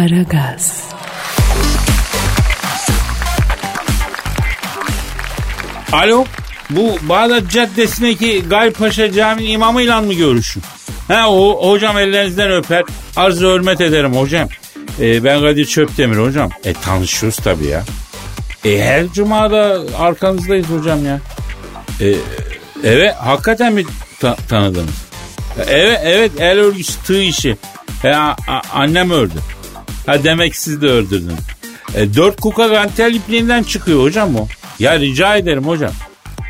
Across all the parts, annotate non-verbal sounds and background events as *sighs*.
Aragaz. Alo bu Bağdat Caddesi'ndeki Gaypaşa Camii imamıyla mı görüşün? Ha o hocam ellerinizden öper. Arz hürmet ederim hocam. Ee, ben Kadir Çöptemir hocam. E tanışıyoruz tabii ya. E her cumada arkanızdayız hocam ya. E, evet hakikaten mi ta- tanıdınız? E, Evet evet el örgüsü tığ işi. E, a- annem ördü. Ha demek siz de ördürdünüz. E, dört kuka gantel ipliğinden çıkıyor hocam o. Ya rica ederim hocam.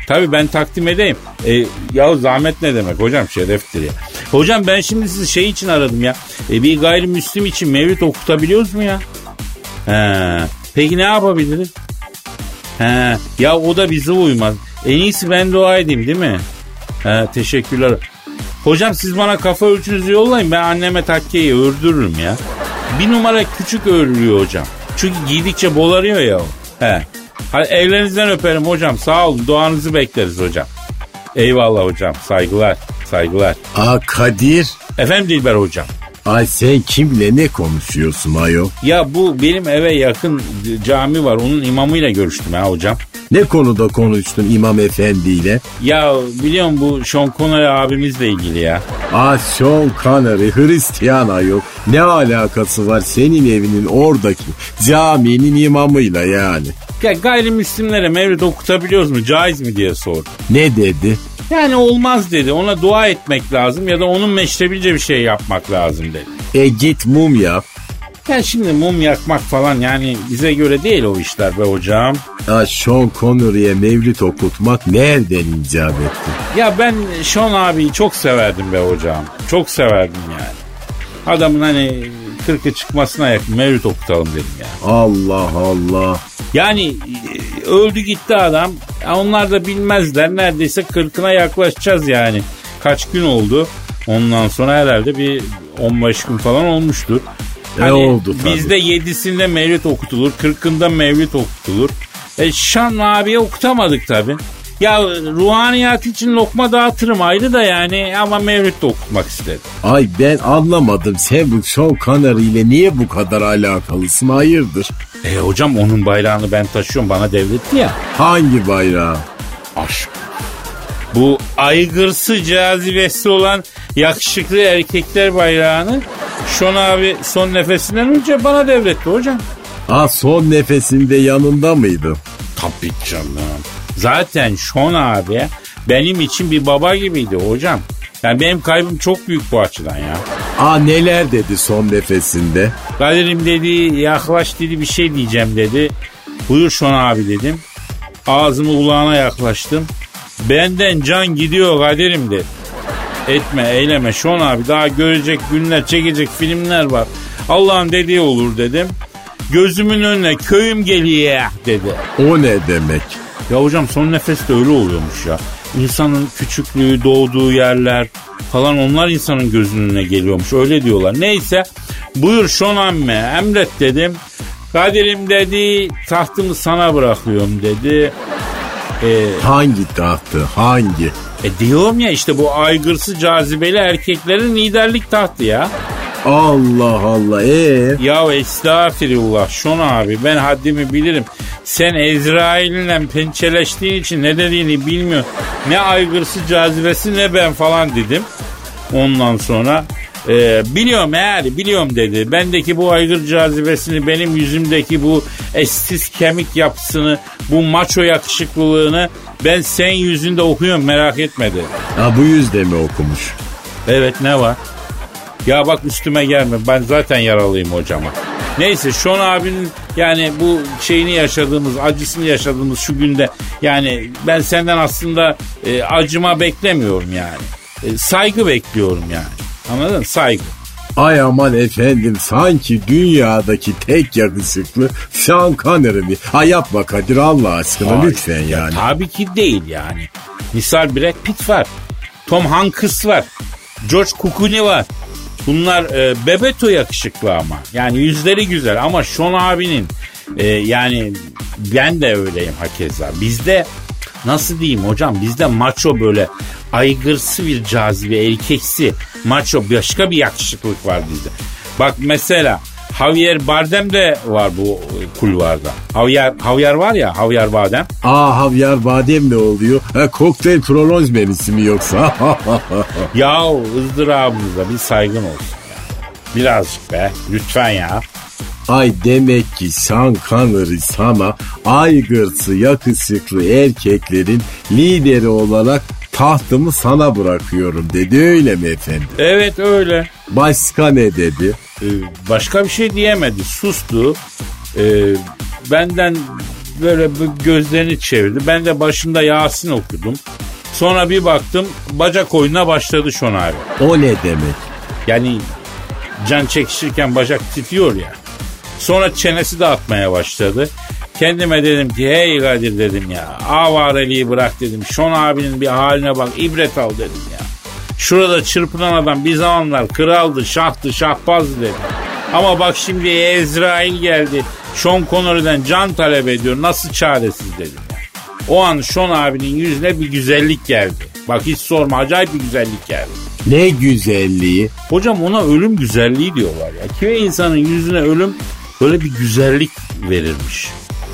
Tabii ben takdim edeyim. E, ya zahmet ne demek hocam şereftir ya. Hocam ben şimdi sizi şey için aradım ya. E, bir gayrimüslim için mevlüt okutabiliyoruz mu ya? He. Peki ne yapabiliriz? He. Ya o da bize uymaz. En iyisi ben dua edeyim değil mi? He, teşekkürler. Hocam siz bana kafa ölçünüzü yollayın. Ben anneme takkeyi ördürürüm ya. Bir numara küçük örülüyor hocam. Çünkü giydikçe bolarıyor ya o. He. Hadi ellerinizden öperim hocam. Sağ olun. Duanızı bekleriz hocam. Eyvallah hocam. Saygılar. Saygılar. Aa Kadir. Efendim Dilber hocam. Ay sen kimle ne konuşuyorsun ayol? Ya bu benim eve yakın cami var. Onun imamıyla görüştüm ha hocam. Ne konuda konuştun İmam Efendi'yle? Ya biliyorum bu Sean Connery abimizle ilgili ya. Aa Sean Connery Hristiyan ayol. Ne alakası var senin evinin oradaki caminin imamıyla yani? Ya gayrimüslimlere mevlid okutabiliyoruz mu? Caiz mi diye sordu. Ne dedi? Yani olmaz dedi. Ona dua etmek lazım ya da onun meşrebilce bir şey yapmak lazım dedi. E git mum yap. Ya şimdi mum yakmak falan yani bize göre değil o işler be hocam. Aa Sean Connery'e mevlüt okutmak nereden icap etti? Ya ben Sean abiyi çok severdim be hocam. Çok severdim yani. Adamın hani kırkı çıkmasına yakın mevlüt okutalım dedim ya. Allah Allah. Yani e, öldü gitti adam. Onlar da bilmezler. Neredeyse kırkına yaklaşacağız yani. Kaç gün oldu? Ondan sonra herhalde bir 15 gün falan olmuştur. E, oldu tabii. Bizde yedisinde mevlüt okutulur. Kırkında mevlüt okutulur. E, Şan abiye okutamadık tabi. Ya ruhaniyat için lokma dağıtırım ayrı da yani ama mevlüt de okutmak istedim. Ay ben anlamadım sen bu Sean Connery ile niye bu kadar alakalısın hayırdır? E hocam onun bayrağını ben taşıyorum bana devletti ya. Hangi bayrağı? Aşk. Bu aygırsı cazibesi olan yakışıklı erkekler bayrağını Şon abi son nefesinden önce bana devretti hocam. Aa son nefesinde yanında mıydı? Tabii canım. Zaten Şon abi benim için bir baba gibiydi hocam. Yani benim kaybım çok büyük bu açıdan ya. Aa neler dedi son nefesinde? Kadir'im dedi yaklaş dedi bir şey diyeceğim dedi. Buyur Şon abi dedim. Ağzımı kulağına yaklaştım. Benden can gidiyor Kadir'im dedi. Etme eyleme Şon abi daha görecek günler çekecek filmler var. Allah'ın dediği olur dedim. Gözümün önüne köyüm geliyor dedi. O ne demek? Ya hocam son nefeste öyle oluyormuş ya. İnsanın küçüklüğü, doğduğu yerler falan onlar insanın gözünün önüne geliyormuş. Öyle diyorlar. Neyse buyur Şon amme emret dedim. Kadir'im dedi tahtımı sana bırakıyorum dedi. Ee, Hangi tahtı hangi? e diyorum ya işte bu aygırsı cazibeli erkeklerin liderlik tahtı ya. Allah Allah ee? Ya estağfirullah Şon abi ben haddimi bilirim. Sen Ezrail'le pençeleştiğin için ne dediğini bilmiyor. Ne aygırsı cazibesi ne ben falan dedim. Ondan sonra e, biliyorum eğer biliyorum dedi. Bendeki bu aygır cazibesini benim yüzümdeki bu estis kemik yapısını bu maço yakışıklılığını ben sen yüzünde okuyorum merak etme dedi. Ha bu yüzde mi okumuş? Evet ne var? Ya bak üstüme gelme ben zaten yaralıyım hocama. Neyse Şon abinin yani bu şeyini yaşadığımız acısını yaşadığımız şu günde yani ben senden aslında e, acıma beklemiyorum yani. E, saygı bekliyorum yani. Anladın mı? Saygı. Ay aman efendim sanki dünyadaki tek yakışıklı Sean Connery mi? Ay yapma Kadir Allah aşkına Ay, lütfen yani. Tabii ki değil yani. Misal Brad Pitt var. Tom Hanks var. George Clooney var. Bunlar e, Bebeto yakışıklı ama. Yani yüzleri güzel ama Sean abinin e, yani ben de öyleyim hakeza. Bizde nasıl diyeyim hocam bizde maço böyle aygırsı bir cazibe erkeksi maço başka bir yakışıklık var bizde. Bak mesela Javier Bardem de var bu kulvarda. Javier, Javier var ya Javier Bardem. Aa havyar badem ne oluyor? Ha, kokteyl prolonj menüsü mü yoksa? *laughs* Ya ızdırabımıza bir saygın olsun ya. Birazcık be lütfen ya. Ay demek ki Sean Connery sana aygırsı yakışıklı erkeklerin lideri olarak tahtımı sana bırakıyorum dedi öyle mi efendim? Evet öyle. Başka ne dedi? Ee, başka bir şey diyemedi. Sustu. Ee, benden böyle gözlerini çevirdi. Ben de başında Yasin okudum. Sonra bir baktım bacak oyununa başladı Şon abi. O ne demek? Yani can çekişirken bacak titriyor ya. Sonra çenesi de atmaya başladı. Kendime dedim ki hey Kadir dedim ya. Avareliği bırak dedim. Şon abinin bir haline bak ibret al dedim ya. Şurada çırpınan adam bir zamanlar kraldı, şahtı, şahbazdı dedim. Ama bak şimdi Ezrail geldi. Sean Connery'den can talep ediyor. Nasıl çaresiz dedim. O an Sean abinin yüzüne bir güzellik geldi. Bak hiç sorma acayip bir güzellik geldi. Ne güzelliği. Hocam ona ölüm güzelliği diyorlar ya. Kimi insanın yüzüne ölüm böyle bir güzellik verirmiş.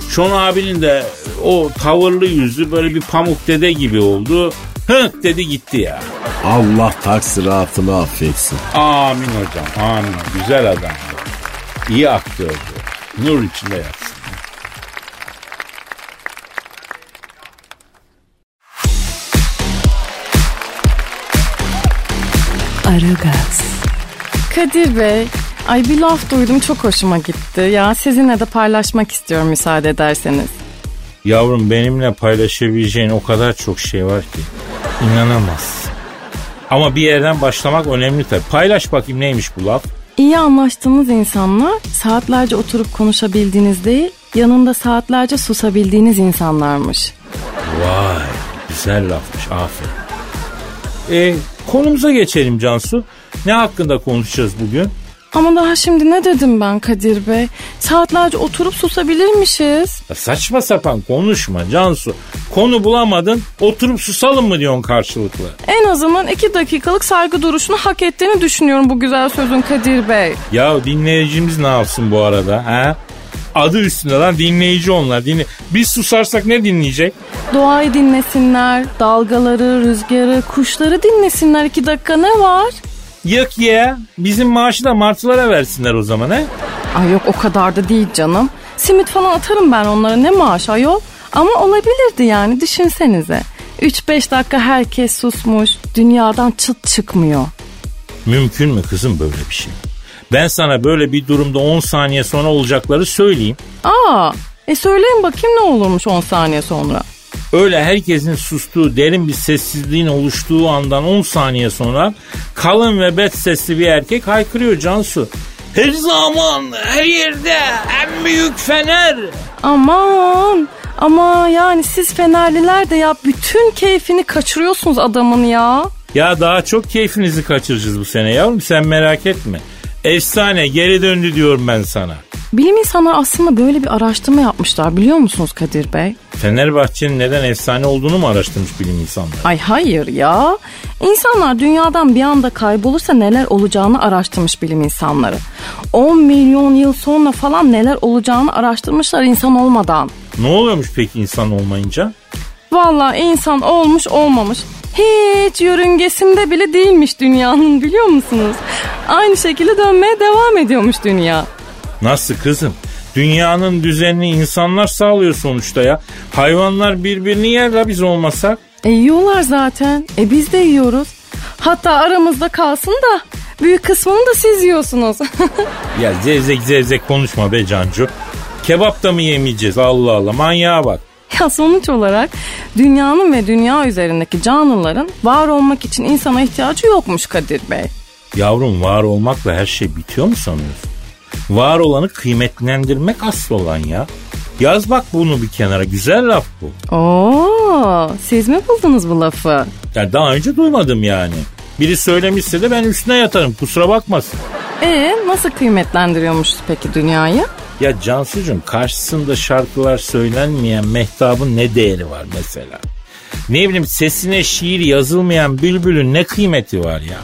Şon abinin de o tavırlı yüzü böyle bir pamuk dede gibi oldu. Hık dedi gitti ya. Allah taksiratını affetsin. Amin hocam amin. Güzel adam. İyi aktördü. Nur içinde yatsın. Aragaz. Kadir Bey, ay bir laf duydum çok hoşuma gitti. Ya sizinle de paylaşmak istiyorum müsaade ederseniz. Yavrum benimle paylaşabileceğin o kadar çok şey var ki. İnanamazsın. Ama bir yerden başlamak önemli tabii. Paylaş bakayım neymiş bu laf? İyi anlaştığınız insanlar saatlerce oturup konuşabildiğiniz değil, yanında saatlerce susabildiğiniz insanlarmış. Vay güzel lafmış aferin. E, konumuza geçelim Cansu. Ne hakkında konuşacağız bugün? Ama daha şimdi ne dedim ben Kadir Bey? Saatlerce oturup susabilirmişiz. Ya saçma sapan konuşma Cansu. Konu bulamadın oturup susalım mı diyorsun karşılıklı? En azından iki dakikalık saygı duruşunu hak ettiğini düşünüyorum bu güzel sözün Kadir Bey. Ya dinleyicimiz ne yapsın bu arada ha? Adı üstünde lan dinleyici onlar. Dinle Biz susarsak ne dinleyecek? Doğayı dinlesinler, dalgaları, rüzgarı, kuşları dinlesinler iki dakika ne var? Yok ya bizim maaşı da martılara versinler o zaman he? Ay yok o kadar da değil canım. Simit falan atarım ben onlara ne maaş ayol. Ama olabilirdi yani düşünsenize. 3-5 dakika herkes susmuş. Dünyadan çıt çıkmıyor. Mümkün mü kızım böyle bir şey? Ben sana böyle bir durumda 10 saniye sonra olacakları söyleyeyim. Aa, e söyleyin bakayım ne olurmuş 10 saniye sonra. Öyle herkesin sustuğu derin bir sessizliğin oluştuğu andan 10 saniye sonra kalın ve bet sesli bir erkek haykırıyor Cansu. Her zaman her yerde en büyük fener. Aman ama yani siz Fenerliler de ya bütün keyfini kaçırıyorsunuz adamın ya. Ya daha çok keyfinizi kaçıracağız bu sene yavrum sen merak etme. Efsane geri döndü diyorum ben sana. Bilim insanlar aslında böyle bir araştırma yapmışlar biliyor musunuz Kadir Bey? Fenerbahçe'nin neden efsane olduğunu mu araştırmış bilim insanları? Ay hayır ya. İnsanlar dünyadan bir anda kaybolursa neler olacağını araştırmış bilim insanları. 10 milyon yıl sonra falan neler olacağını araştırmışlar insan olmadan. Ne oluyormuş peki insan olmayınca? Vallahi insan olmuş olmamış. Hiç yörüngesinde bile değilmiş dünyanın biliyor musunuz? Aynı şekilde dönmeye devam ediyormuş dünya. Nasıl kızım? Dünyanın düzenini insanlar sağlıyor sonuçta ya. Hayvanlar birbirini yer la biz olmasak. E yiyorlar zaten. E biz de yiyoruz. Hatta aramızda kalsın da büyük kısmını da siz yiyorsunuz. *laughs* Ya zevzek zevzek konuşma be Cancu. Kebap da mı yemeyeceğiz Allah Allah manyağa bak. ya sonuç olarak dünyanın ve dünya üzerindeki canlıların var olmak için insana ihtiyacı yokmuş Kadir Bey. Yavrum var olmakla her şey bitiyor mu sanıyorsun? Var olanı kıymetlendirmek asıl olan ya. Yaz bak bunu bir kenara güzel laf bu. Oo, siz mi buldunuz bu lafı? Ya daha önce duymadım yani. Biri söylemişse de ben üstüne yatarım kusura bakmasın. E nasıl kıymetlendiriyormuşuz peki dünyayı? Ya Cansucuğum karşısında şarkılar söylenmeyen mehtabın ne değeri var mesela? Ne bileyim sesine şiir yazılmayan bülbülün ne kıymeti var ya?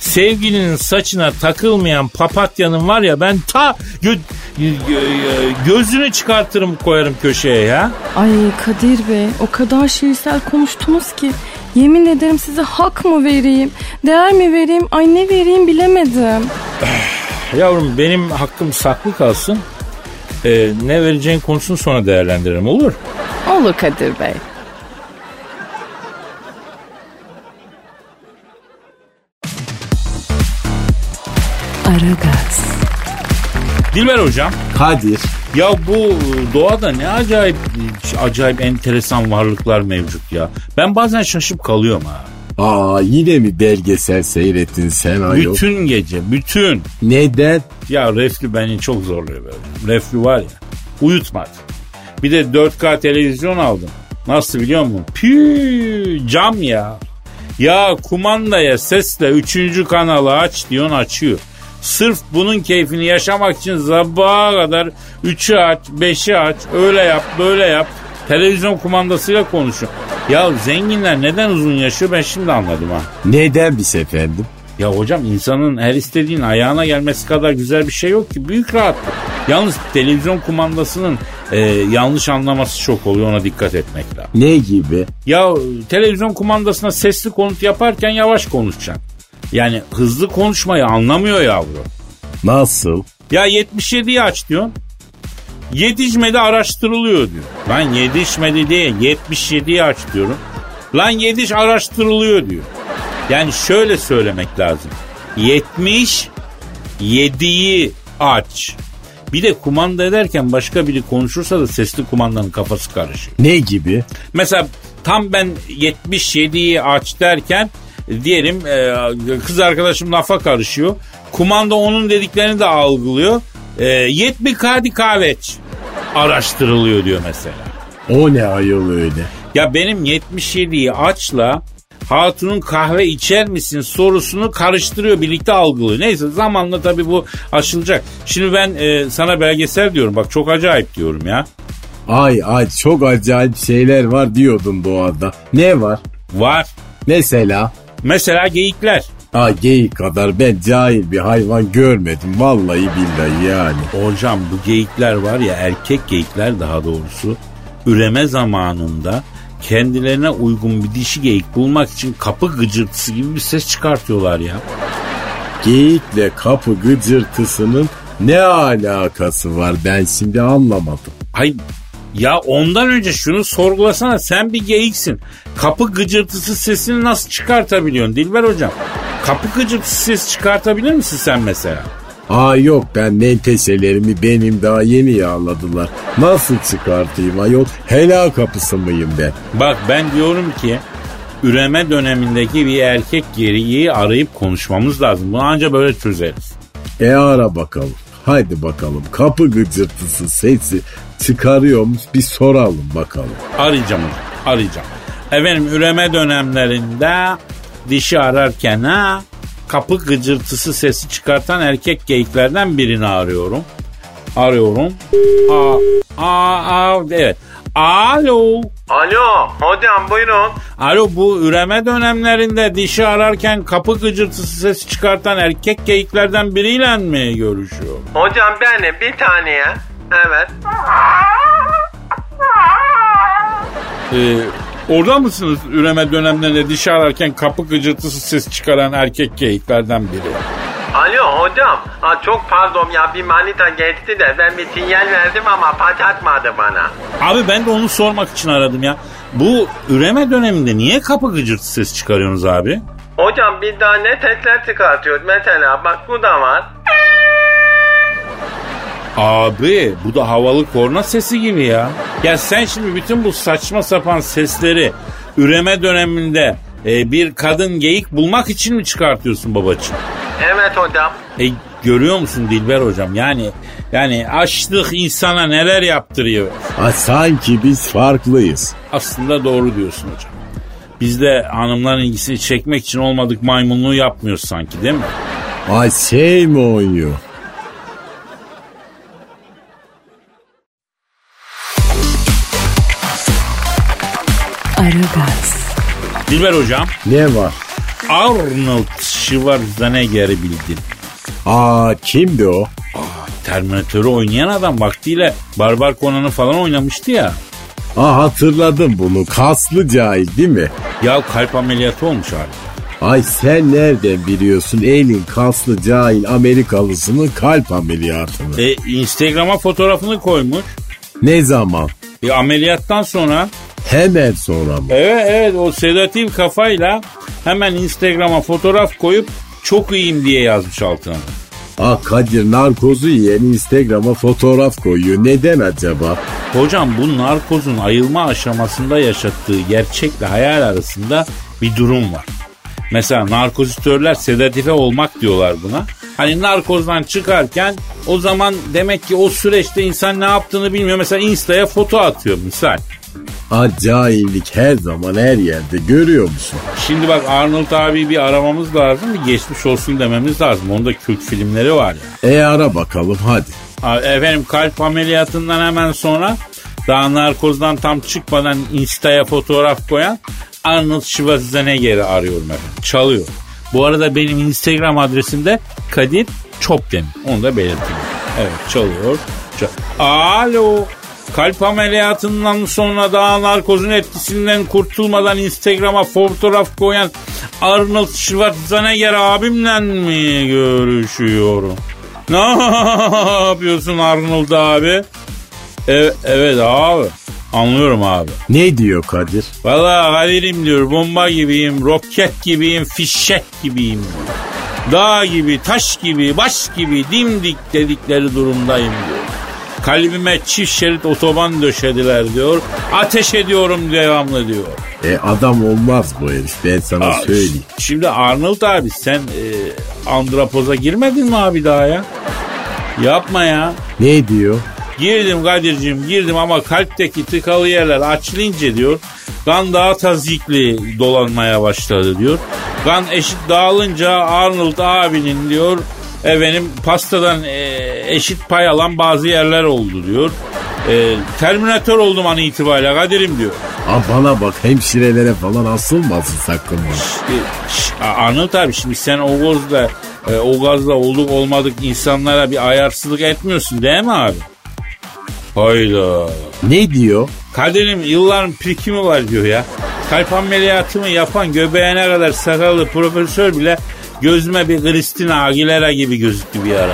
Sevgilinin saçına takılmayan papatyanın var ya ben ta gö- gö- gözünü çıkartırım koyarım köşeye ya. Ay Kadir Bey o kadar şiirsel konuştunuz ki yemin ederim size hak mı vereyim, değer mi vereyim, ay ne vereyim bilemedim. *sighs* Yavrum benim hakkım saklı kalsın. Ee, ne vereceğin konusunu sonra değerlendiririm olur. Olur Kadir Bey. Aragaz, Dilber hocam Kadir. ya bu doğada ne acayip acayip enteresan varlıklar mevcut ya. Ben bazen şaşıp kalıyorum ha. Aa yine mi belgesel seyrettin sen ayol? Bütün gece bütün. Neden? Ya reflü beni çok zorluyor böyle. Reflü var ya uyutmadı. Bir de 4K televizyon aldım. Nasıl biliyor musun? Pü cam ya. Ya kumandaya sesle 3. kanalı aç diyorsun açıyor. Sırf bunun keyfini yaşamak için sabaha kadar 3'ü aç, 5'i aç, öyle yap, böyle yap. Televizyon kumandasıyla konuşuyor. Ya zenginler neden uzun yaşıyor ben şimdi anladım ha. Neden biz efendim? Ya hocam insanın her istediğin ayağına gelmesi kadar güzel bir şey yok ki. Büyük rahatlık. Yalnız televizyon kumandasının e, yanlış anlaması çok oluyor ona dikkat etmek lazım. Ne gibi? Ya televizyon kumandasına sesli konut yaparken yavaş konuşacaksın. Yani hızlı konuşmayı anlamıyor yavru. Nasıl? Ya 77'yi aç diyorsun. Yetişmedi araştırılıyor diyor. Lan yetişmedi değil 77'yi aç diyorum. Lan yetiş araştırılıyor diyor. Yani şöyle söylemek lazım. 70 7'yi aç. Bir de kumanda ederken başka biri konuşursa da sesli kumandanın kafası karışıyor. Ne gibi? Mesela tam ben 77'yi aç derken diyelim e, kız arkadaşım lafa karışıyor. Kumanda onun dediklerini de algılıyor. E, 70 hadi kahve iç. Araştırılıyor diyor mesela. O ne ayol öyle? Ya benim 77'yi açla Hatun'un kahve içer misin sorusunu karıştırıyor birlikte algılıyor. Neyse zamanla tabii bu aşılacak. Şimdi ben e, sana belgesel diyorum bak çok acayip diyorum ya. Ay ay çok acayip şeyler var diyordun doğada. Ne var? Var. Mesela? Mesela geyikler. Aa geyik kadar ben cahil bir hayvan görmedim. Vallahi billahi yani. Hocam bu geyikler var ya erkek geyikler daha doğrusu üreme zamanında kendilerine uygun bir dişi geyik bulmak için kapı gıcırtısı gibi bir ses çıkartıyorlar ya. Geyikle kapı gıcırtısının ne alakası var ben şimdi anlamadım. Hay ya ondan önce şunu sorgulasana sen bir geyiksin. Kapı gıcırtısı sesini nasıl çıkartabiliyorsun Dilber hocam? Kapı gıcırtısı sesi çıkartabilir misin sen mesela? Aa yok ben menteşelerimi benim daha yeni yağladılar. Nasıl çıkartayım ayol? Helal kapısı mıyım ben? Bak ben diyorum ki üreme dönemindeki bir erkek geriyi arayıp konuşmamız lazım. Bunu anca böyle çözeriz. E ara bakalım. Haydi bakalım kapı gıcırtısı sesi çıkarıyormuş bir soralım bakalım. Arayacağım hocam, arayacağım. Efendim üreme dönemlerinde dişi ararken ha kapı gıcırtısı sesi çıkartan erkek geyiklerden birini arıyorum. Arıyorum. Aa, aa, aa, evet. Alo. Alo hocam buyurun. Alo bu üreme dönemlerinde dişi ararken kapı gıcırtısı sesi çıkartan erkek geyiklerden biriyle mi görüşüyor? Hocam benim bir taneye. Evet. Ee, orada mısınız üreme dönemlerinde dişi ararken kapı gıcırtısı ses çıkaran erkek geyiklerden biri? Alo hocam. Aa, çok pardon ya bir manita geçti de ben bir sinyal verdim ama patlatmadı bana. Abi ben de onu sormak için aradım ya. Bu üreme döneminde niye kapı gıcırtısı ses çıkarıyorsunuz abi? Hocam bir daha ne sesler çıkartıyoruz mesela bak bu da var. Abi bu da havalı korna sesi gibi ya. Ya sen şimdi bütün bu saçma sapan sesleri üreme döneminde e, bir kadın geyik bulmak için mi çıkartıyorsun babacığım? Evet hocam. E, görüyor musun Dilber hocam? Yani yani açlık insana neler yaptırıyor. Ha, sanki biz farklıyız. Aslında doğru diyorsun hocam. Biz de hanımların ilgisini çekmek için olmadık maymunluğu yapmıyoruz sanki değil mi? Ay şey mi oynuyor? Aragaz, Dilber hocam Ne var? Arnold Schwarzenegger'i bildin. Aa kimdi o? Terminatörü oynayan adam vaktiyle Barbar Conan'ı falan oynamıştı ya. Aa hatırladım bunu. Kaslı cahil değil mi? Ya kalp ameliyatı olmuş abi. Ay sen nereden biliyorsun elin kaslı cahil Amerikalısının kalp ameliyatını? E, Instagram'a fotoğrafını koymuş. Ne zaman? E, ameliyattan sonra Hemen sonra mı? evet evet o sedatif kafayla hemen Instagram'a fotoğraf koyup çok iyiyim diye yazmış altına. Aa Kadir narkozu yiyen Instagram'a fotoğraf koyuyor. Neden acaba? Hocam bu narkozun ayılma aşamasında yaşattığı gerçekle hayal arasında bir durum var. Mesela narkozitörler sedatife olmak diyorlar buna. Hani narkozdan çıkarken o zaman demek ki o süreçte insan ne yaptığını bilmiyor. Mesela Insta'ya foto atıyor misal. Aa cahillik her zaman her yerde görüyor musun? Şimdi bak Arnold abi bir aramamız lazım. Bir geçmiş olsun dememiz lazım. Onda kült filmleri var ya. E ara bakalım hadi. Abi Efendim kalp ameliyatından hemen sonra daha narkozdan tam çıkmadan Insta'ya fotoğraf koyan Arnold Schwarzenegger'i arıyorum efendim. Çalıyor. Bu arada benim Instagram adresim de Kadir Çopdemir. Onu da belirteyim. Evet çalıyor. Çal- Alo. Kalp ameliyatından sonra daha narkozun etkisinden kurtulmadan Instagram'a fotoğraf koyan Arnold Schwarzenegger abimle mi görüşüyorum? *laughs* Ne yapıyorsun Arnold abi? Evet, evet abi. Anlıyorum abi. Ne diyor Kadir? Valla Kadir'im diyor bomba gibiyim, roket gibiyim, fişek gibiyim diyor. Dağ gibi, taş gibi, baş gibi dimdik dedikleri durumdayım diyor. Kalbime çift şerit otoban döşediler diyor. Ateş ediyorum devamlı diyor. E adam olmaz bu herif ben sana Aa, söyleyeyim. Şimdi Arnold abi sen e, andrapoza girmedin mi abi daha ya? Yapma ya. Ne diyor? Girdim Kadir'cim girdim ama kalpteki tıkalı yerler açılınca diyor kan daha tazikli dolanmaya başladı diyor. Kan eşit dağılınca Arnold abinin diyor efendim pastadan e, eşit pay alan bazı yerler oldu diyor. E, terminatör oldum an itibariyle Kadir'im diyor. Aa bana bak hemşirelere falan asılmasın sakın. E, şş, Arnold abi şimdi sen o gazla e, o gazla olduk olmadık insanlara bir ayarsızlık etmiyorsun değil mi abi? Hayda. Ne diyor? Kadir'im yılların birikimi var diyor ya. Kalp ameliyatımı yapan göbeğine kadar sakallı profesör bile gözüme bir Christina Aguilera gibi gözüktü bir ara.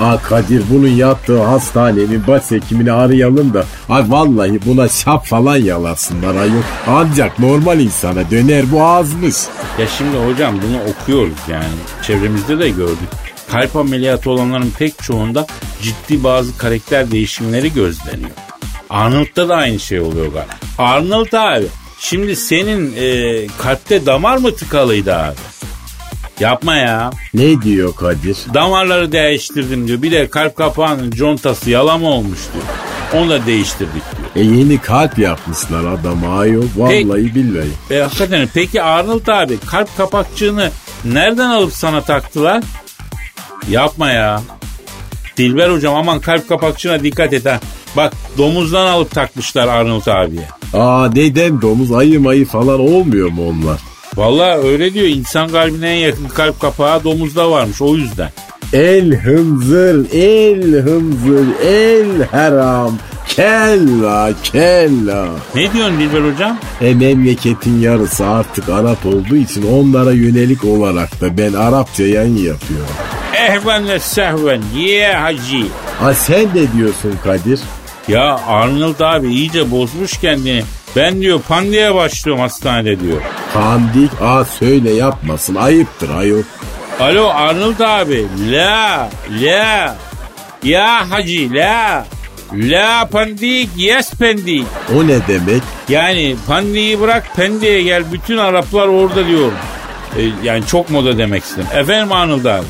Aa Kadir bunun yattığı hastanenin baş hekimini arayalım da ay vallahi buna şap falan yalasınlar ayol. Ancak normal insana döner bu azmış. Ya şimdi hocam bunu okuyoruz yani. Çevremizde de gördük. Kalp ameliyatı olanların pek çoğunda ciddi bazı karakter değişimleri gözleniyor. Arnold'da da aynı şey oluyor galiba. Arnold abi şimdi senin e, kalpte damar mı tıkalıydı abi? Yapma ya. Ne diyor Kadir? Damarları değiştirdim diyor. Bir de kalp kapağının contası yalama olmuş diyor. Onu da değiştirdik diyor. E yeni kalp yapmışlar adama ayol. Vallahi billahi. E, hakikaten peki Arnold abi kalp kapakçığını nereden alıp sana taktılar? Yapma ya. Dilber hocam aman kalp kapakçığına dikkat et ha. Bak domuzdan alıp takmışlar Arnold abiye. Aa neden domuz ayı mayı falan olmuyor mu onlar? Vallahi öyle diyor insan kalbine en yakın kalp kapağı domuzda varmış o yüzden. El hınzır, el hınzır, el haram. Kella, kella. Ne diyorsun Dilber hocam? E memleketin yarısı artık Arap olduğu için onlara yönelik olarak da ben Arapça yayın yapıyorum. Ehven ve sehven ye hacı. Ha sen de diyorsun Kadir. Ya Arnold abi iyice bozmuş kendini. Ben diyor pandeye başlıyorum hastanede diyor. Kandik a söyle yapmasın ayıptır ayol. Alo Arnold abi. La la. Ya hacı la. La pandik yes pendik. O ne demek? Yani pandiyi bırak pendeye gel bütün Araplar orada diyorum. E, yani çok moda demek istedim. Efendim Arnold abi.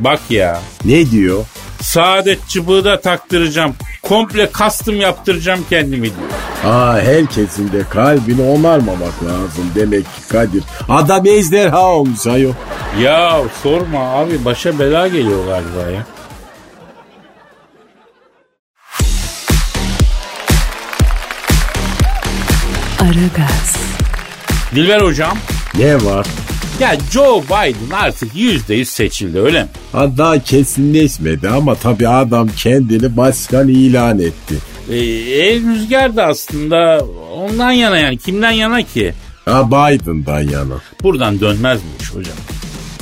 Bak ya. Ne diyor? Saadet çıbığı da taktıracağım. Komple kastım yaptıracağım kendimi diyor. Aa herkesin de kalbini onarmamak lazım demek ki Kadir. Adam ejderha olmuş ayol. Ya sorma abi başa bela geliyor galiba ya. Aragaz, Dilber hocam Ne var? Ya Joe Biden artık yüzde yüz seçildi öyle mi? Ha, daha kesinleşmedi ama tabii adam kendini başkan ilan etti. Ee, el rüzgar da aslında ondan yana yani kimden yana ki? Ha Biden'dan yana. Buradan dönmez iş hocam?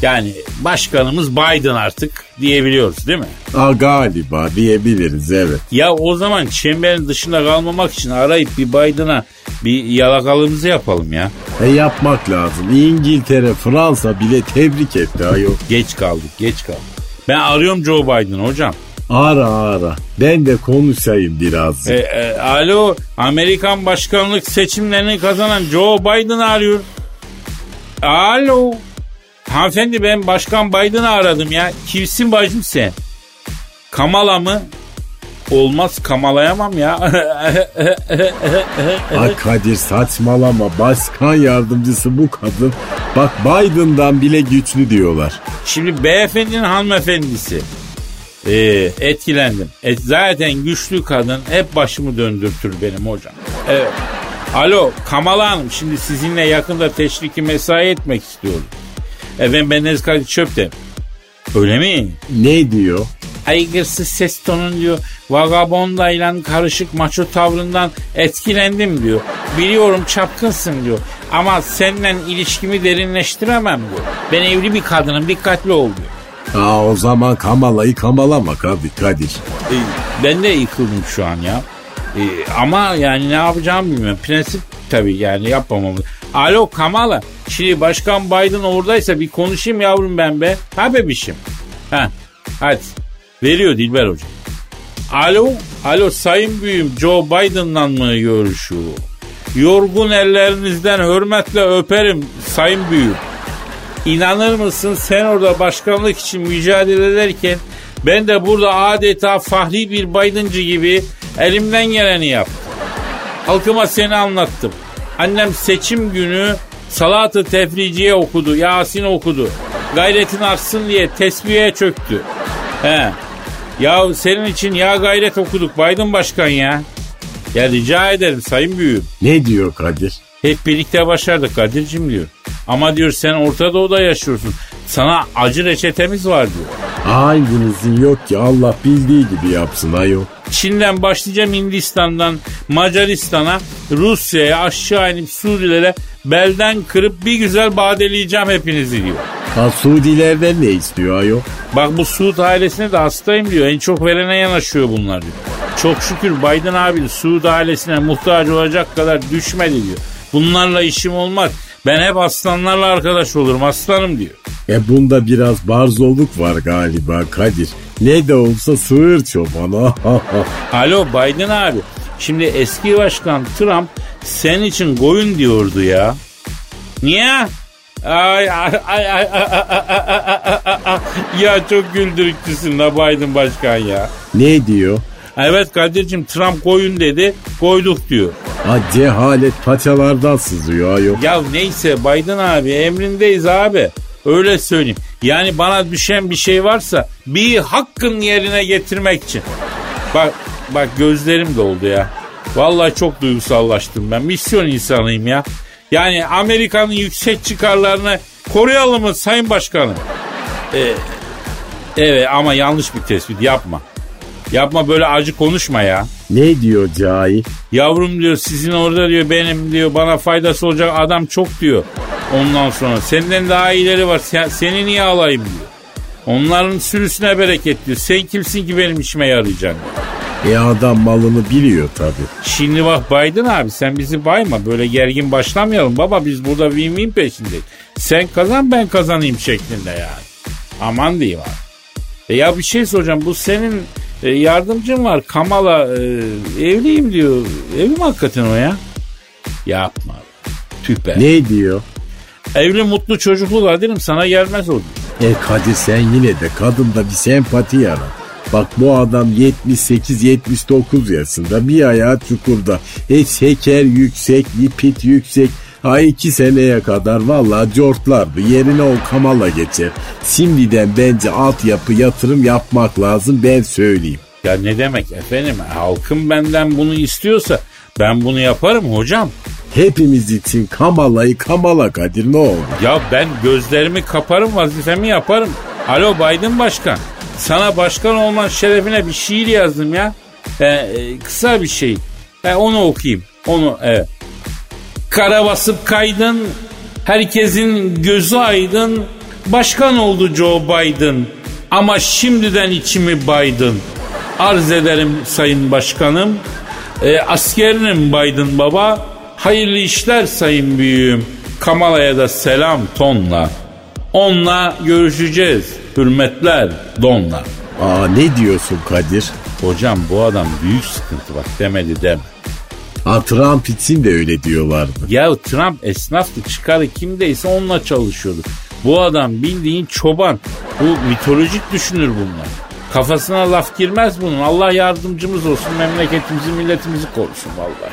Yani başkanımız Biden artık diyebiliyoruz değil mi? Ha galiba diyebiliriz evet. Ya o zaman çemberin dışında kalmamak için arayıp bir Biden'a bir yalakalığımızı yapalım ya. E yapmak lazım. İngiltere, Fransa bile tebrik etti ayol. Geç kaldık geç kaldık. Ben arıyorum Joe Biden hocam. Ara ara. Ben de konuşayım biraz. E, e, alo Amerikan başkanlık seçimlerini kazanan Joe Biden'ı arıyor. Alo. Hanımefendi ben Başkan Biden'ı aradım ya. Kimsin bacım sen? Kamala mı? Olmaz kamalayamam ya. *laughs* Ay Kadir saçmalama. Başkan yardımcısı bu kadın. Bak Biden'dan bile güçlü diyorlar. Şimdi beyefendinin hanımefendisi. Ee, etkilendim. E, zaten güçlü kadın hep başımı döndürtür benim hocam. Evet. Alo Kamala Hanım şimdi sizinle yakında teşriki mesai etmek istiyorum. Efendim ben Deniz Kadir Çöp'te. Öyle mi? Ne diyor? Aygırsız ses tonun diyor. Vagabondayla karışık maço tavrından etkilendim diyor. Biliyorum çapkınsın diyor. Ama seninle ilişkimi derinleştiremem diyor. Ben evli bir kadınım dikkatli ol diyor. Aa, o zaman Kamala'yı kamalama Kadir. Kadir. E, ben de yıkıldım şu an ya. E, ama yani ne yapacağımı bilmiyorum. Prensip tabii yani yapmamam. Alo Kamala. Şimdi Başkan Biden oradaysa bir konuşayım yavrum ben be. Ha bebişim. Ha hadi. Veriyor Dilber Hocam. Alo. Alo Sayın Büyüğüm Joe Biden'la mı görüşüyor? Yorgun ellerinizden hürmetle öperim Sayın Büyüğüm. İnanır mısın sen orada başkanlık için mücadele ederken ben de burada adeta fahri bir Biden'cı gibi elimden geleni yaptım. Halkıma seni anlattım. Annem seçim günü salatı tefriciye okudu, Yasin okudu. Gayretin artsın diye tesbihe çöktü. He. Ya senin için ya gayret okuduk Biden başkan ya. Ya rica ederim sayın büyüğüm. Ne diyor Kadir? Hep birlikte başardık Kadir'cim diyor. Ama diyor sen Orta Doğu'da yaşıyorsun. Sana acı reçetemiz var diyor. Hanginizin yok ki Allah bildiği gibi yapsın ayol. Çin'den başlayacağım Hindistan'dan Macaristan'a Rusya'ya aşağı inip Suudilere belden kırıp bir güzel badeleyeceğim hepinizi diyor. Ha Suudilerden ne istiyor ayol? Bak bu Suud ailesine de hastayım diyor. En çok verene yanaşıyor bunlar diyor. Çok şükür Biden abi Suud ailesine muhtaç olacak kadar düşmedi diyor. Bunlarla işim olmaz. Ben hep aslanlarla arkadaş olurum aslanım diyor. E bunda biraz barzoluk var galiba Kadir. Ne de olsa sığır çoban. *laughs* Alo Biden abi. Şimdi eski başkan Trump senin için koyun diyordu ya. Niye? Ay ay ay ay ya çok güldürüktüsün la Biden başkan ya. Ne diyor? Evet Kadir'cim Trump koyun dedi koyduk diyor. Ha cehalet paçalardan sızıyor yok. Ya neyse Biden abi emrindeyiz abi. Öyle söyleyeyim. Yani bana düşen bir şey varsa bir hakkın yerine getirmek için. Bak bak gözlerim doldu ya. Vallahi çok duygusallaştım ben. Misyon insanıyım ya. Yani Amerika'nın yüksek çıkarlarını koruyalım mı Sayın Başkanım? Ee, evet ama yanlış bir tespit yapma. Yapma böyle acı konuşma ya. Ne diyor cahil? Yavrum diyor sizin orada diyor benim diyor bana faydası olacak adam çok diyor. Ondan sonra senden daha iyileri var sen, seni niye alayım diyor. Onların sürüsüne bereket diyor. Sen kimsin ki benim işime yarayacaksın diyor. E adam malını biliyor tabi. Şimdi bak Biden abi sen bizi bayma böyle gergin başlamayalım baba biz burada win-win peşindeyiz. Sen kazan ben kazanayım şeklinde yani. Aman diyeyim abi. E ya bir şey soracağım bu senin e, yardımcın var Kamala e, evliyim diyor. Evli mi hakikaten o ya? Yapma. Tüh be. Ne diyor? Evli mutlu çocuklu var dedim sana gelmez o. E Kadir sen yine de kadında bir sempati yarat. Bak bu adam 78-79 yaşında bir ayağı çukurda. E şeker yüksek, lipid yüksek. Ha iki seneye kadar vallahi cortlardı. Yerine o kamala geçer. Şimdiden bence altyapı yatırım yapmak lazım ben söyleyeyim. Ya ne demek efendim halkım benden bunu istiyorsa ben bunu yaparım hocam. Hepimiz için Kamala'yı Kamala Kadir ne oldu? Ya ben gözlerimi kaparım vazifemi yaparım. Alo Biden Başkan. Sana başkan olman şerefine bir şiir yazdım ya. Ee, e, kısa bir şey. E, onu okuyayım. Onu evet. Kara basıp kaydın. Herkesin gözü aydın. Başkan oldu Joe Biden. Ama şimdiden içimi baydın. Arz ederim sayın başkanım. E, askerinim Biden baba. Hayırlı işler sayın büyüğüm. Kamala'ya da selam tonla. Onunla görüşeceğiz. Hürmetler donla. Aa ne diyorsun Kadir? Hocam bu adam büyük sıkıntı bak demedi deme. Ha, Trump için de öyle diyorlardı. Ya Trump esnaftı çıkarı kimdeyse onunla çalışıyordu. Bu adam bildiğin çoban. Bu mitolojik düşünür bunlar. Kafasına laf girmez bunun. Allah yardımcımız olsun memleketimizi milletimizi korusun vallahi.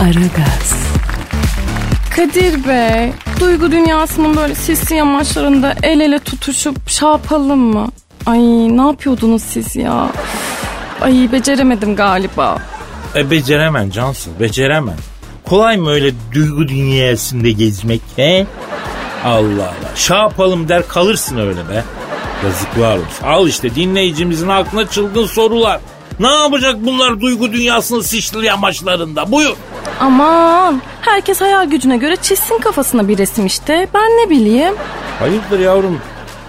Aragaz, Kadir Bey, duygu dünyasının böyle sisli yamaçlarında el ele tutuşup yapalım mı? Ay ne yapıyordunuz siz ya? Ay beceremedim galiba. E beceremem Cansın beceremem. Kolay mı öyle duygu dünyasında gezmek he? Allah Allah. Şa yapalım der kalırsın öyle be. Yazıklar olsun. Al işte dinleyicimizin aklına çılgın sorular. Ne yapacak bunlar duygu dünyasının sişli yamaçlarında? Buyur. Aman herkes hayal gücüne göre çizsin kafasına bir resim işte. Ben ne bileyim. Hayırdır yavrum?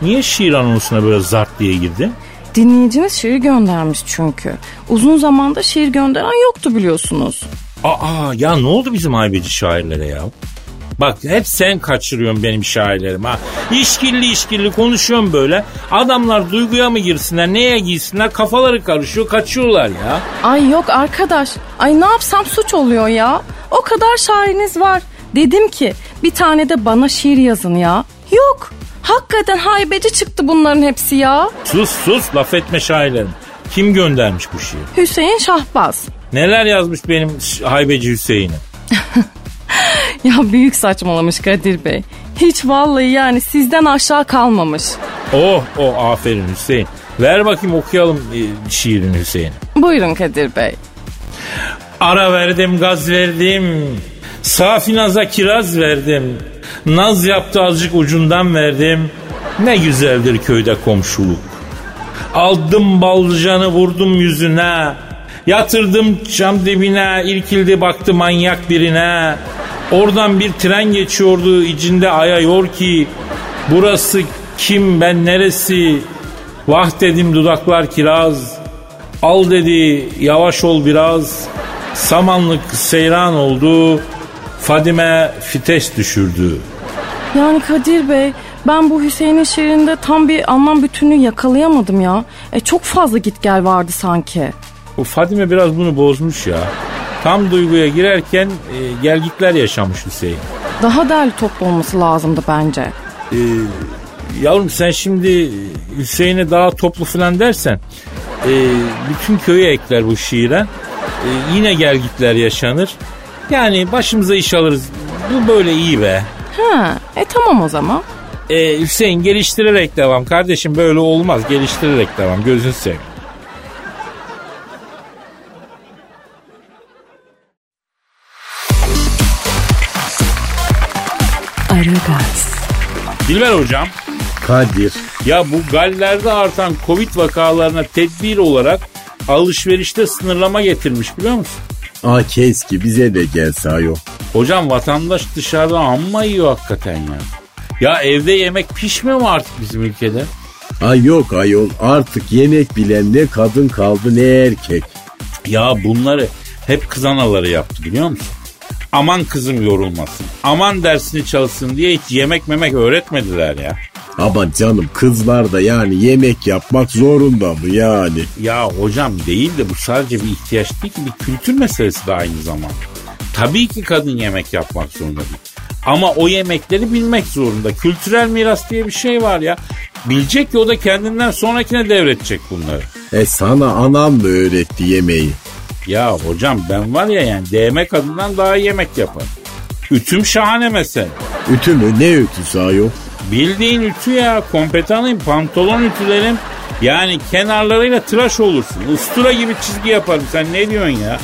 Niye şiir anonsuna böyle zart diye girdin? Dinleyicimiz şiir göndermiş çünkü. Uzun zamanda şiir gönderen yoktu biliyorsunuz. Aa ya ne oldu bizim haybeci şairlere ya? Bak hep sen kaçırıyorsun benim şairlerim ha. İşkilli işkilli konuşuyorum böyle. Adamlar duyguya mı girsinler neye giysinler kafaları karışıyor kaçıyorlar ya. Ay yok arkadaş. Ay ne yapsam suç oluyor ya. O kadar şairiniz var. Dedim ki bir tane de bana şiir yazın ya. Yok. Hakikaten haybeci çıktı bunların hepsi ya. Sus sus laf etme şairlerim. Kim göndermiş bu şiiri? Hüseyin Şahbaz. Neler yazmış benim haybeci Hüseyin'e? *laughs* *laughs* Ya büyük saçmalamış Kadir Bey. Hiç vallahi yani sizden aşağı kalmamış. Oh oh aferin Hüseyin. Ver bakayım okuyalım e, şiirini Hüseyin. Buyurun Kadir Bey. Ara verdim gaz verdim. Safi naza kiraz verdim. Naz yaptı azıcık ucundan verdim. Ne güzeldir köyde komşuluk. Aldım balcanı vurdum yüzüne. Yatırdım çam dibine. irkildi baktı manyak birine. Oradan bir tren geçiyordu içinde ayıyor ki. Burası kim ben neresi? Vah dedim dudaklar kiraz. Al dedi yavaş ol biraz. Samanlık seyran oldu. Fadime fites düşürdü. Yani Kadir Bey ben bu Hüseyin'in şiirinde tam bir anlam bütünlüğü yakalayamadım ya. E, çok fazla git gel vardı sanki. Bu Fadime biraz bunu bozmuş ya. Tam duyguya girerken e, gelgitler yaşamış Hüseyin. Daha değerli toplu olması lazımdı bence. E, yavrum sen şimdi Hüseyin'e daha toplu falan dersen e, bütün köyü ekler bu şiire. E, yine gelgitler yaşanır. Yani başımıza iş alırız. Bu böyle iyi be. Ha, e tamam o zaman. E, Hüseyin geliştirerek devam. Kardeşim böyle olmaz. Geliştirerek devam. Gözün seveyim. Dilber hocam Kadir. ya bu gallerde artan Covid vakalarına tedbir olarak alışverişte sınırlama getirmiş biliyor musun? Aa keski bize de gelse ayol. Hocam vatandaş dışarıda amma yiyor hakikaten ya. Ya evde yemek pişmiyor mu artık bizim ülkede? Ay yok ayol artık yemek bilen ne kadın kaldı ne erkek. Ya bunları hep kız anaları yaptı biliyor musun? Aman kızım yorulmasın. Aman dersini çalışsın diye hiç yemek memek öğretmediler ya. Ama canım kızlar da yani yemek yapmak zorunda mı yani? Ya hocam değil de bu sadece bir ihtiyaç değil ki bir kültür meselesi de aynı zamanda. Tabii ki kadın yemek yapmak zorunda değil. Ama o yemekleri bilmek zorunda. Kültürel miras diye bir şey var ya. Bilecek ki o da kendinden sonrakine devredecek bunları. E sana anam mı öğretti yemeği? Ya hocam ben var ya yani DM kadından daha iyi yemek yapar. Ütüm şahane mesela. Ütü mü ne ütüsü ayol? Bildiğin ütü ya kompetanıyım pantolon ütülerim Yani kenarlarıyla tıraş olursun. Ustura gibi çizgi yaparım. Sen ne diyorsun ya?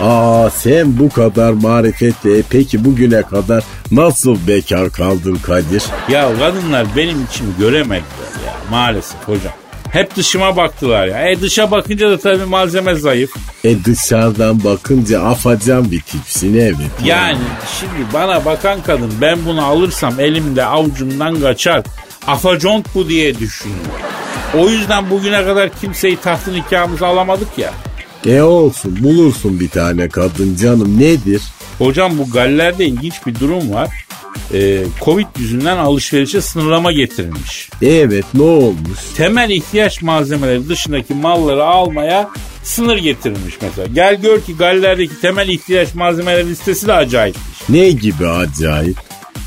Aa sen bu kadar marifetle peki bugüne kadar nasıl bekar kaldın Kadir? Ya kadınlar benim için göremediler ya maalesef hocam. Hep dışıma baktılar ya. E dışa bakınca da tabii malzeme zayıf. E dışarıdan bakınca afacan bir tipsin evet. Yani şimdi bana bakan kadın ben bunu alırsam elimde avucumdan kaçar. Afacont bu diye düşünüyor. O yüzden bugüne kadar kimseyi tahtın nikahımıza alamadık ya. E olsun bulursun bir tane kadın canım nedir? Hocam bu Galler'de ilginç bir durum var. Ee, Covid yüzünden alışverişe sınırlama getirilmiş. Evet ne olmuş? Temel ihtiyaç malzemeleri dışındaki malları almaya sınır getirilmiş mesela. Gel gör ki Galler'deki temel ihtiyaç malzemeleri listesi de acayipmiş. Ne gibi acayip?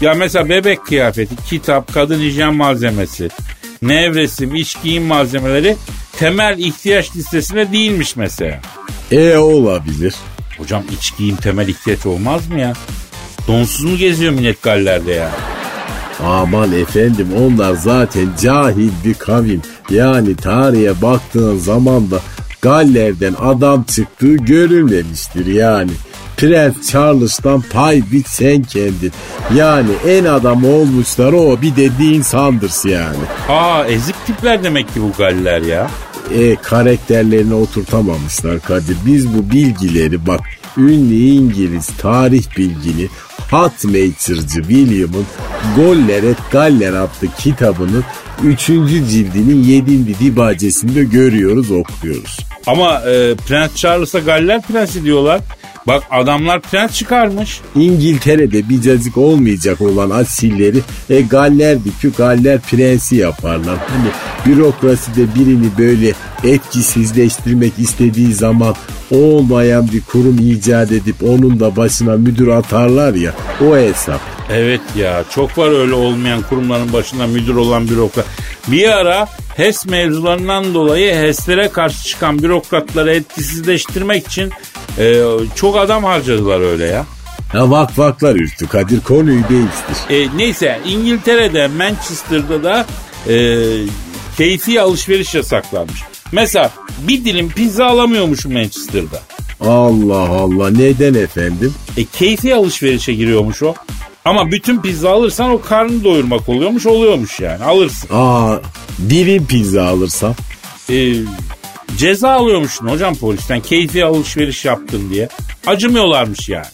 Ya mesela bebek kıyafeti, kitap, kadın hijyen malzemesi, nevresim, iç giyim malzemeleri temel ihtiyaç listesine değilmiş mesela. E olabilir. Hocam iç giyim temel ihtiyaç olmaz mı ya? Donsuz mu geziyor millet gallerde ya? Aman efendim onlar zaten cahil bir kavim. Yani tarihe baktığın zaman da Galler'den adam çıktığı görülmemiştir yani. Prens Charles'tan pay bit sen kendin. Yani en adam olmuşlar o bir de Dean Sanders yani. Aa ezik tipler demek ki bu galler ya. E karakterlerini oturtamamışlar Kadir. Biz bu bilgileri bak ünlü İngiliz tarih bilgini Hatmaker'cı William'ın Goller et Galler adlı kitabının 3. cildinin 7. dibacesinde görüyoruz okuyoruz. Ama e, Prens Charles'a Galler prensi diyorlar. Bak adamlar prens çıkarmış. İngiltere'de bir cacık olmayacak olan asilleri e, Galler bükü Galler prensi yaparlar. Hani bürokraside birini böyle etkisizleştirmek istediği zaman olmayan bir kurum icat edip onun da başına müdür atarlar ya o hesap. Evet ya çok var öyle olmayan kurumların başında müdür olan bürokrat. Bir ara HES mevzularından dolayı HES'lere karşı çıkan bürokratları etkisizleştirmek için e, çok adam harcadılar öyle ya. Ya vak vaklar ürktü Kadir konuyu değiştir. E, neyse İngiltere'de Manchester'da da e, keyfi alışveriş yasaklanmış. Mesela bir dilim pizza alamıyormuş Manchester'da. Allah Allah neden efendim? E keyfi alışverişe giriyormuş o. Ama bütün pizza alırsan o karnını doyurmak oluyormuş oluyormuş yani alırsın. Aa dilim pizza alırsam? E, ceza alıyormuşsun hocam polisten keyfi alışveriş yaptın diye. Acımıyorlarmış yani.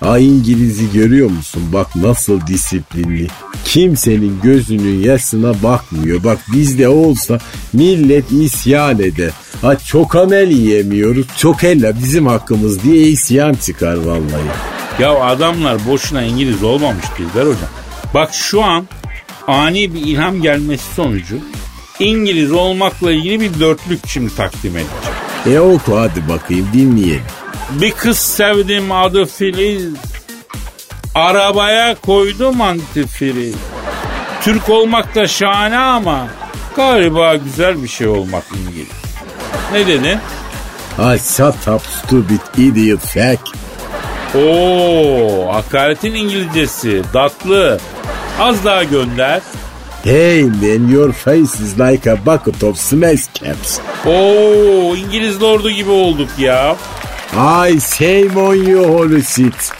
Ha İngiliz'i görüyor musun? Bak nasıl disiplinli. Kimsenin gözünün yaşına bakmıyor. Bak bizde olsa millet isyan eder. Ha çok amel yiyemiyoruz. Çok ella bizim hakkımız diye isyan çıkar vallahi. Ya adamlar boşuna İngiliz olmamış Dilber hocam. Bak şu an ani bir ilham gelmesi sonucu İngiliz olmakla ilgili bir dörtlük şimdi takdim edeceğim. E oku hadi bakayım dinleyelim. Bir kız sevdim adı Filiz. Arabaya koydum antifriz. Türk olmak da şahane ama galiba güzel bir şey olmak İngiliz. Ne dedin? Ha shut up stupid idiot fuck. Oo, hakaretin İngilizcesi. Datlı. Az daha gönder. Hey man your face is like a bucket of smash caps. Oo, İngiliz lordu gibi olduk ya. I shame on you holy shit.